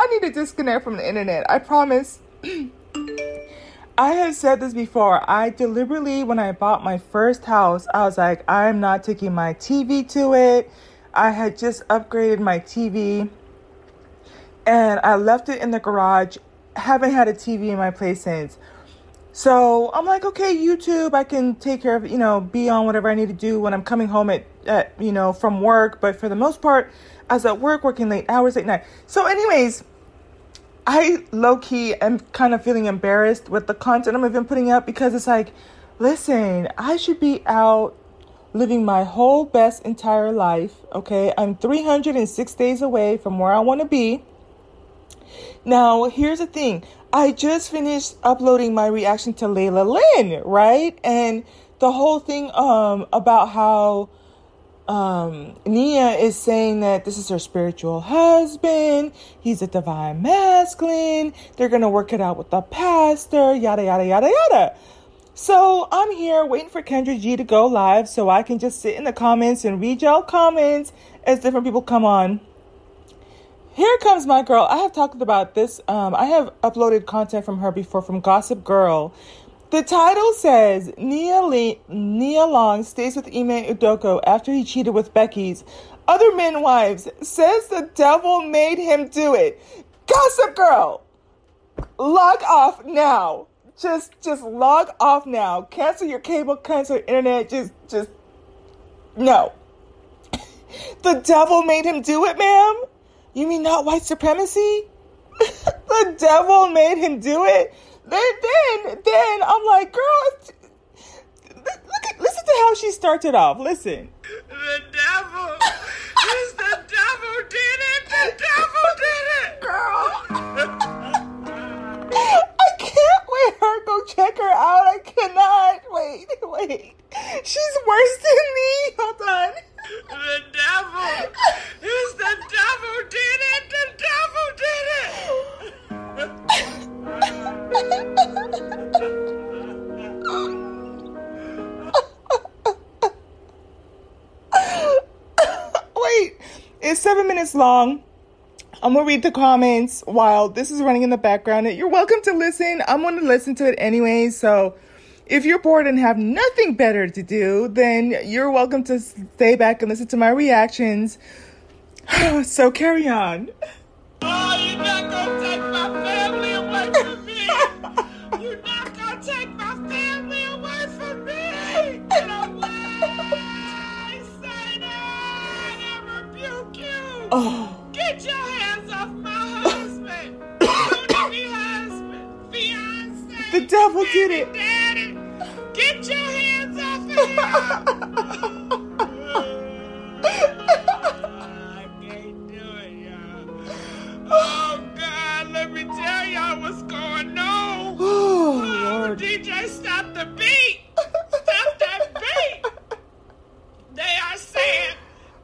I need to disconnect from the internet. I promise. I have said this before. I deliberately, when I bought my first house, I was like, I'm not taking my TV to it. I had just upgraded my TV and I left it in the garage. Haven't had a TV in my place since. So I'm like, okay, YouTube, I can take care of, you know, be on whatever I need to do when I'm coming home at, at you know, from work. But for the most part, I was at work working late hours at night. So, anyways, I low key am kind of feeling embarrassed with the content I'm even putting out because it's like, listen, I should be out living my whole best entire life. Okay, I'm 306 days away from where I want to be. Now, here's the thing I just finished uploading my reaction to Layla Lynn, right? And the whole thing um, about how um, Nia is saying that this is her spiritual husband, he's a divine masculine, they're gonna work it out with the pastor, yada, yada, yada, yada. So I'm here waiting for Kendra G to go live so I can just sit in the comments and read y'all comments as different people come on. Here comes my girl. I have talked about this. Um, I have uploaded content from her before from Gossip Girl. The title says Nia, Lee, Nia Long stays with Ime Udoka after he cheated with Becky's other men wives. Says the devil made him do it. Gossip Girl, log off now. Just, just log off now. Cancel your cable, cancel your internet. Just, just, no. the devil made him do it, ma'am. You mean not white supremacy? the devil made him do it? Then, then, then I'm like, girl, look at, listen to how she started off. Listen. The devil. It's the devil did it. The devil did it. Girl. I can't wait her. Go check her out. I cannot. Wait, wait. She's worse than me. Hold on. The devil. It's the devil did it. The devil did it. Wait, it's seven minutes long. I'm gonna read the comments while this is running in the background. You're welcome to listen. I'm gonna listen to it anyway. So if you're bored and have nothing better to do, then you're welcome to stay back and listen to my reactions. so carry on. Oh, Get your hands off my husband. Husband, fiance. the devil did it. Daddy, get your hands off him. I can't do it, y'all. Oh God, let me tell y'all what's going on. Oh, Oh, Lord. DJ, stop the beat. Stop that beat. They are saying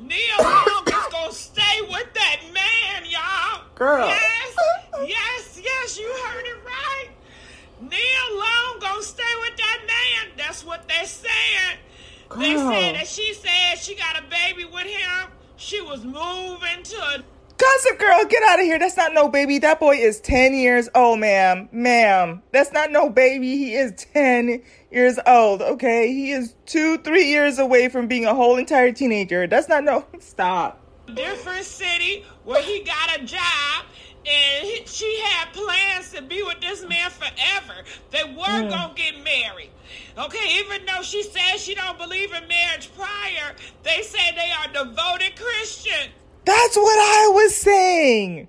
Nia Long is gonna stay with that man, y'all. Girl. Yes, yes, yes, you heard it right. Nia Long gonna stay with that man. That's what they're saying. They said that she said she got a baby with him. She was moving to a Gossip girl, get out of here. That's not no baby. That boy is 10 years old, ma'am. Ma'am. That's not no baby. He is 10 years old, okay? He is two, three years away from being a whole entire teenager. That's not no. Stop. Different city where he got a job and he, she had plans to be with this man forever. They were gonna get married. Okay, even though she says she don't believe in marriage prior, they say they are devoted Christian. That's what I was saying.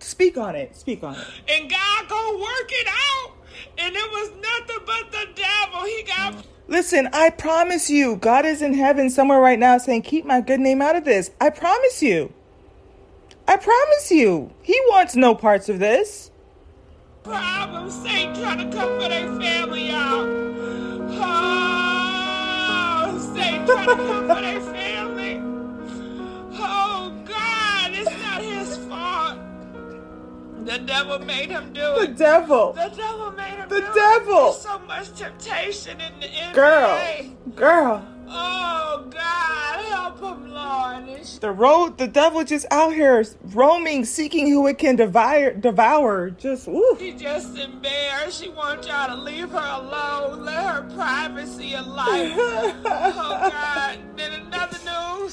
Speak on it. Speak on it. And God gonna work it out. And it was nothing but the devil. He got Listen, I promise you, God is in heaven somewhere right now saying, keep my good name out of this. I promise you. I promise you. He wants no parts of this. trying to come for their family out. Oh, trying to come for their family. The devil made him do The it. The devil. The devil made him do it. The do devil. it. There's so much temptation in the NBA. Girl. Girl. Oh, God, help him, Lord. The road, the devil just out here roaming, seeking who it can devour. Devour. Just woo. She just embarrassed. She wants y'all to leave her alone. Let her privacy of life. oh God. Then another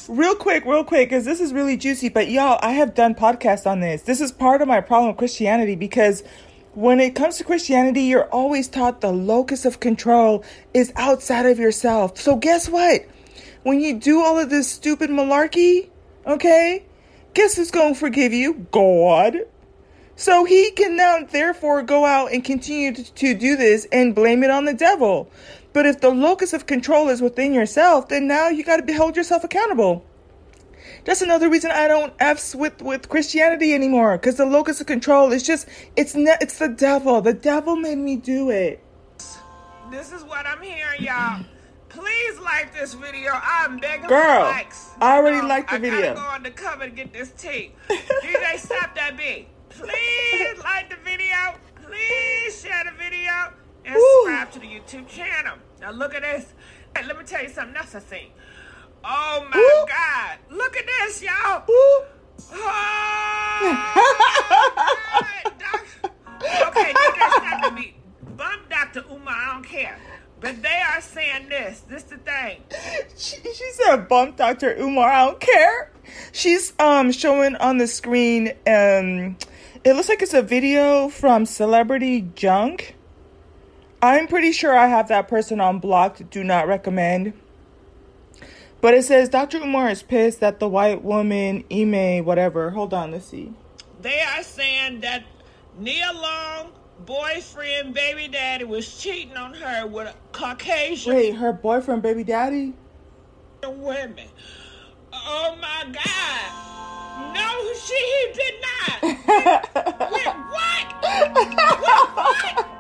Real quick, real quick, because this is really juicy. But y'all, I have done podcasts on this. This is part of my problem with Christianity because when it comes to Christianity, you're always taught the locus of control is outside of yourself. So guess what? When you do all of this stupid malarkey, okay, guess who's going to forgive you? God. So he can now therefore go out and continue to, to do this and blame it on the devil. But if the locus of control is within yourself, then now you got to hold yourself accountable. That's another reason I don't f's with with Christianity anymore, because the locus of control is just it's ne- it's the devil. The devil made me do it. This is what I'm hearing, y'all. Please like this video. I'm begging Girl, for likes. I already Um, liked the I video. gotta go on the cover to get this tea. DJ, stop that beat. Please like the video. Please share the video and Woo. subscribe to the YouTube channel. Now look at this. Let me tell you something else I seen. Oh my. God! Look at this, y'all. Woo. Oh, God, okay, stop the beat. Bump Dr. Umar, I don't care. But they are saying this. This the thing. She, she said, "Bump Dr. Umar. I don't care." She's um showing on the screen. Um, it looks like it's a video from Celebrity Junk. I'm pretty sure I have that person on blocked. Do not recommend. But it says Dr. Umar is pissed that the white woman, Ime, whatever. Hold on, let's see. They are saying that Nia Long boyfriend, baby daddy, was cheating on her with a Caucasian Wait, her boyfriend, baby daddy? women. Oh my God. No, she he did not. Wait, what? What? What?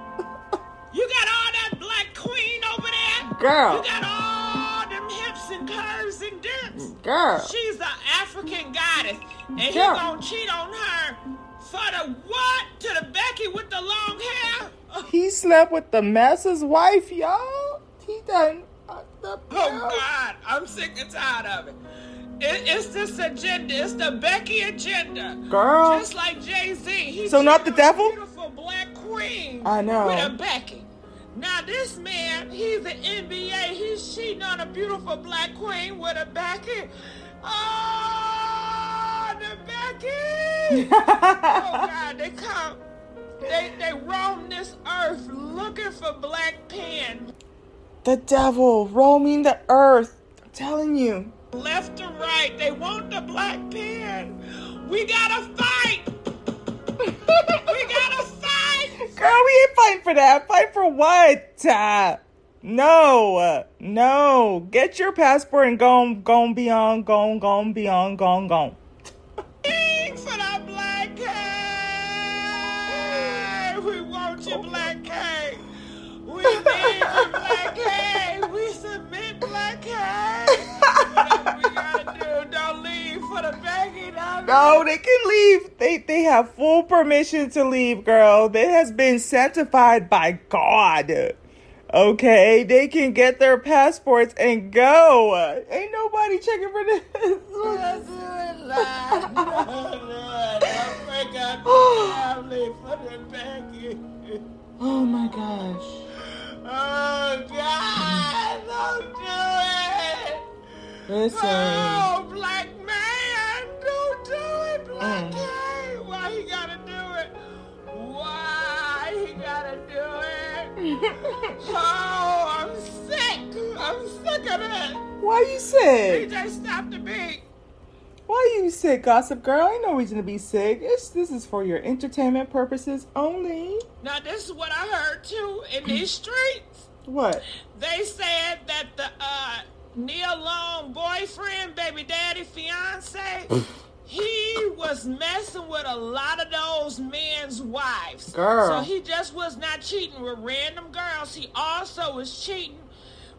You got all that black queen over there? Girl. You got all them hips and curves and dips. Girl. She's an African goddess, and he Girl. gonna cheat on her for the what? To the Becky with the long hair? Oh. He slept with the masses wife, y'all. He done fucked up. Oh. God, I'm sick and tired of it. it it's this agenda. It's the Becky agenda. Girl. Just like Jay Z. So not the devil? Beautiful black queen. I know. With a Becky. Now this man, he's an NBA. He's cheating on a beautiful black queen with a Becky. Oh, the Becky. oh God, they come. They they roam this earth looking for black pen. The devil roaming the earth. I'm telling you. left to right. They want the black pen. We gotta fight. we gotta fight. Girl, we ain't fighting for that. Fight for what? Uh, no. No. Get your passport and go go beyond, go on, go on beyond, go on, go. King No, they can leave. They they have full permission to leave, girl. It has been sanctified by God. Okay, they can get their passports and go. Ain't nobody checking for this. Let's do it live. No, no, don't break up the family for the Becky. oh my gosh. Oh God, don't do it. Listen. Oh, black man, don't do it, black Mm. Why he gotta do it? Why he gotta do it? Oh, I'm sick. I'm sick of it. Why you sick? DJ, stop the beat. Why you sick, gossip girl? Ain't no reason to be sick. It's this is for your entertainment purposes only. Now, this is what I heard too in these streets. What? They said that the uh, Nia Long boyfriend, baby daddy, fiance, he was messing with a lot of those men's wives. Girl. So he just was not cheating with random girls. He also was cheating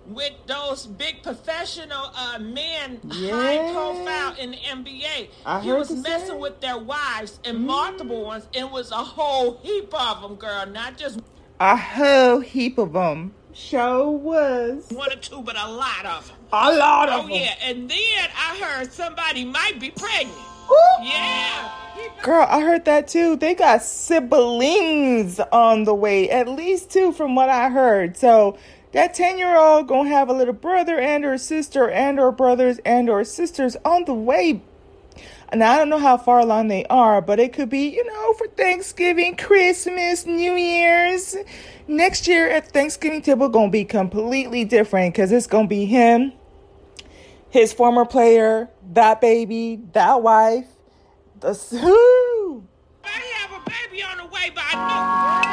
with those big professional uh, men, high Yeah. profile in the NBA. I he was messing same. with their wives and multiple ones, and was a whole heap of them, girl. Not just A whole heap of them. Show was. One or two, but a lot of them. A lot of Oh, them. yeah. And then I heard somebody might be pregnant. Ooh. Yeah. Girl, I heard that too. They got siblings on the way, at least two from what I heard. So that 10 year old gonna have a little brother and or sister and or brothers and or sisters on the way. And I don't know how far along they are, but it could be, you know, for Thanksgiving, Christmas, New Year's. Next year at Thanksgiving table gonna be completely different because it's gonna be him, his former player, that baby, that wife, the who. I have a baby on the way, but I know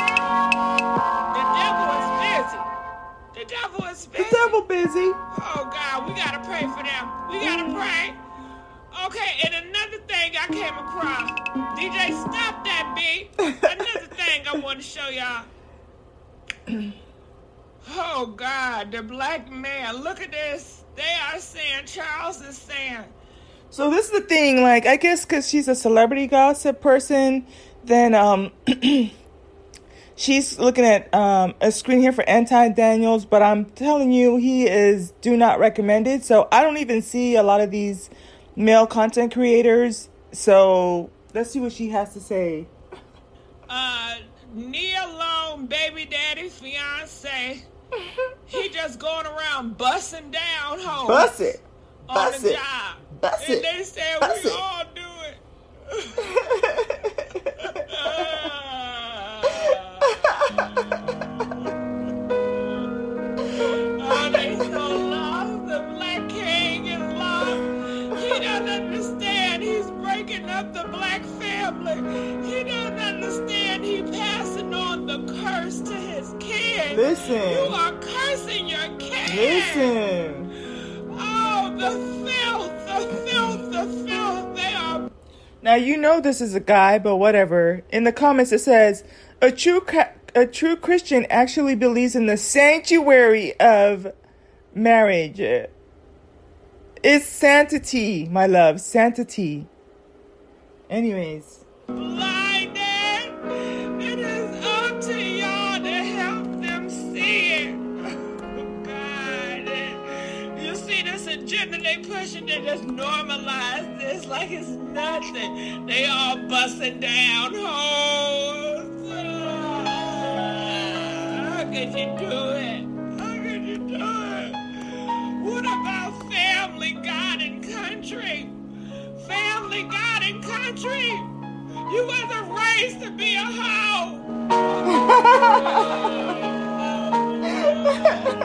the devil is busy. The devil is busy. The devil busy. Oh God, we gotta pray for them. We gotta mm. pray. Okay, and another thing I came across. DJ, stop that beat. Another thing I want to show y'all. Oh God, the black man. Look at this. They are saying Charles is saying. So this is the thing, like I guess because she's a celebrity gossip person, then um, she's looking at um a screen here for Anti Daniels, but I'm telling you, he is do not recommended. So I don't even see a lot of these male content creators. So let's see what she has to say. Uh, Nia Long, baby daddy, fiance. He just going around busting down hoes. Bust it, on the it, job. bust and it, they said bust we it. all Now you know this is a guy, but whatever. In the comments it says a true a true Christian actually believes in the sanctuary of marriage. It's sanctity, my love, sanctity. Anyways, blinded. Agenda they just normalize this like it's nothing. They all busting down hoes. Ah, How could you do it? How could you do it? What about family, God, and country? Family, God, and country. You wasn't raised to be a hoe.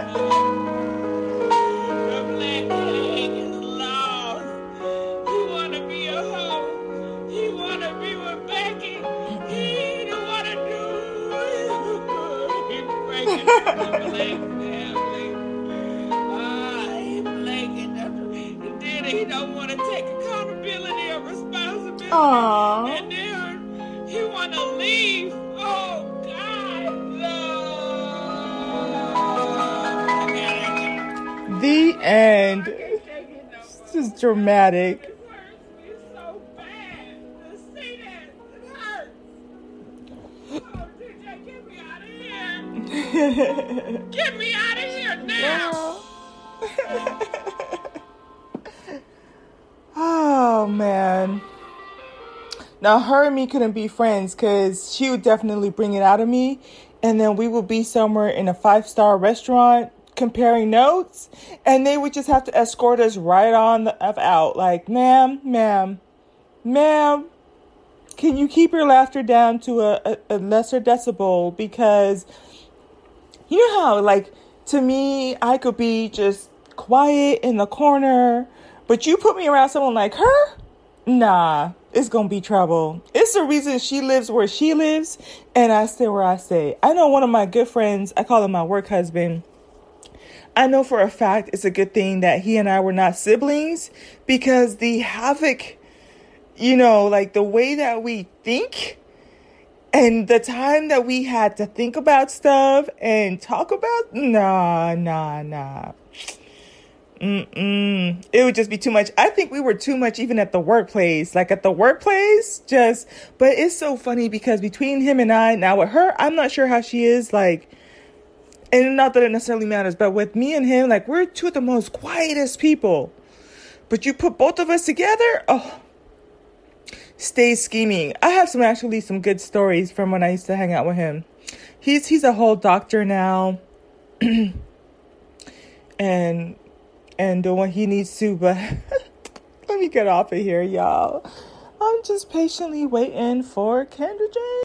that. end. hurts. Oh, dramatic. get me out of here. Get me out of here now. oh man. Now her and me couldn't be friends because she would definitely bring it out of me, and then we would be somewhere in a five star restaurant comparing notes, and they would just have to escort us right on the f out. Like, ma'am, ma'am, ma'am, can you keep your laughter down to a, a, a lesser decibel? Because you know how like to me i could be just quiet in the corner but you put me around someone like her nah it's gonna be trouble. It's the reason she lives where she lives and i stay where i stay. I know one of my good friends i call him my work husband I know for a fact it's a good thing that he and I were not siblings because the havoc, you know, like the way that we think and the time that we had to think about stuff and talk about, nah, nah, nah. Mm-mm. It would just be too much. I think we were too much even at the workplace. Like at the workplace, just, but it's so funny because between him and I, now with her, I'm not sure how she is. Like, and not that it necessarily matters, but with me and him, like, we're two of the most quietest people. But you put both of us together, oh, stay scheming. I have some actually some good stories from when I used to hang out with him. He's he's a whole doctor now. and and doing what he needs to, but let me get off of here, y'all. I'm just patiently waiting for Kendra J.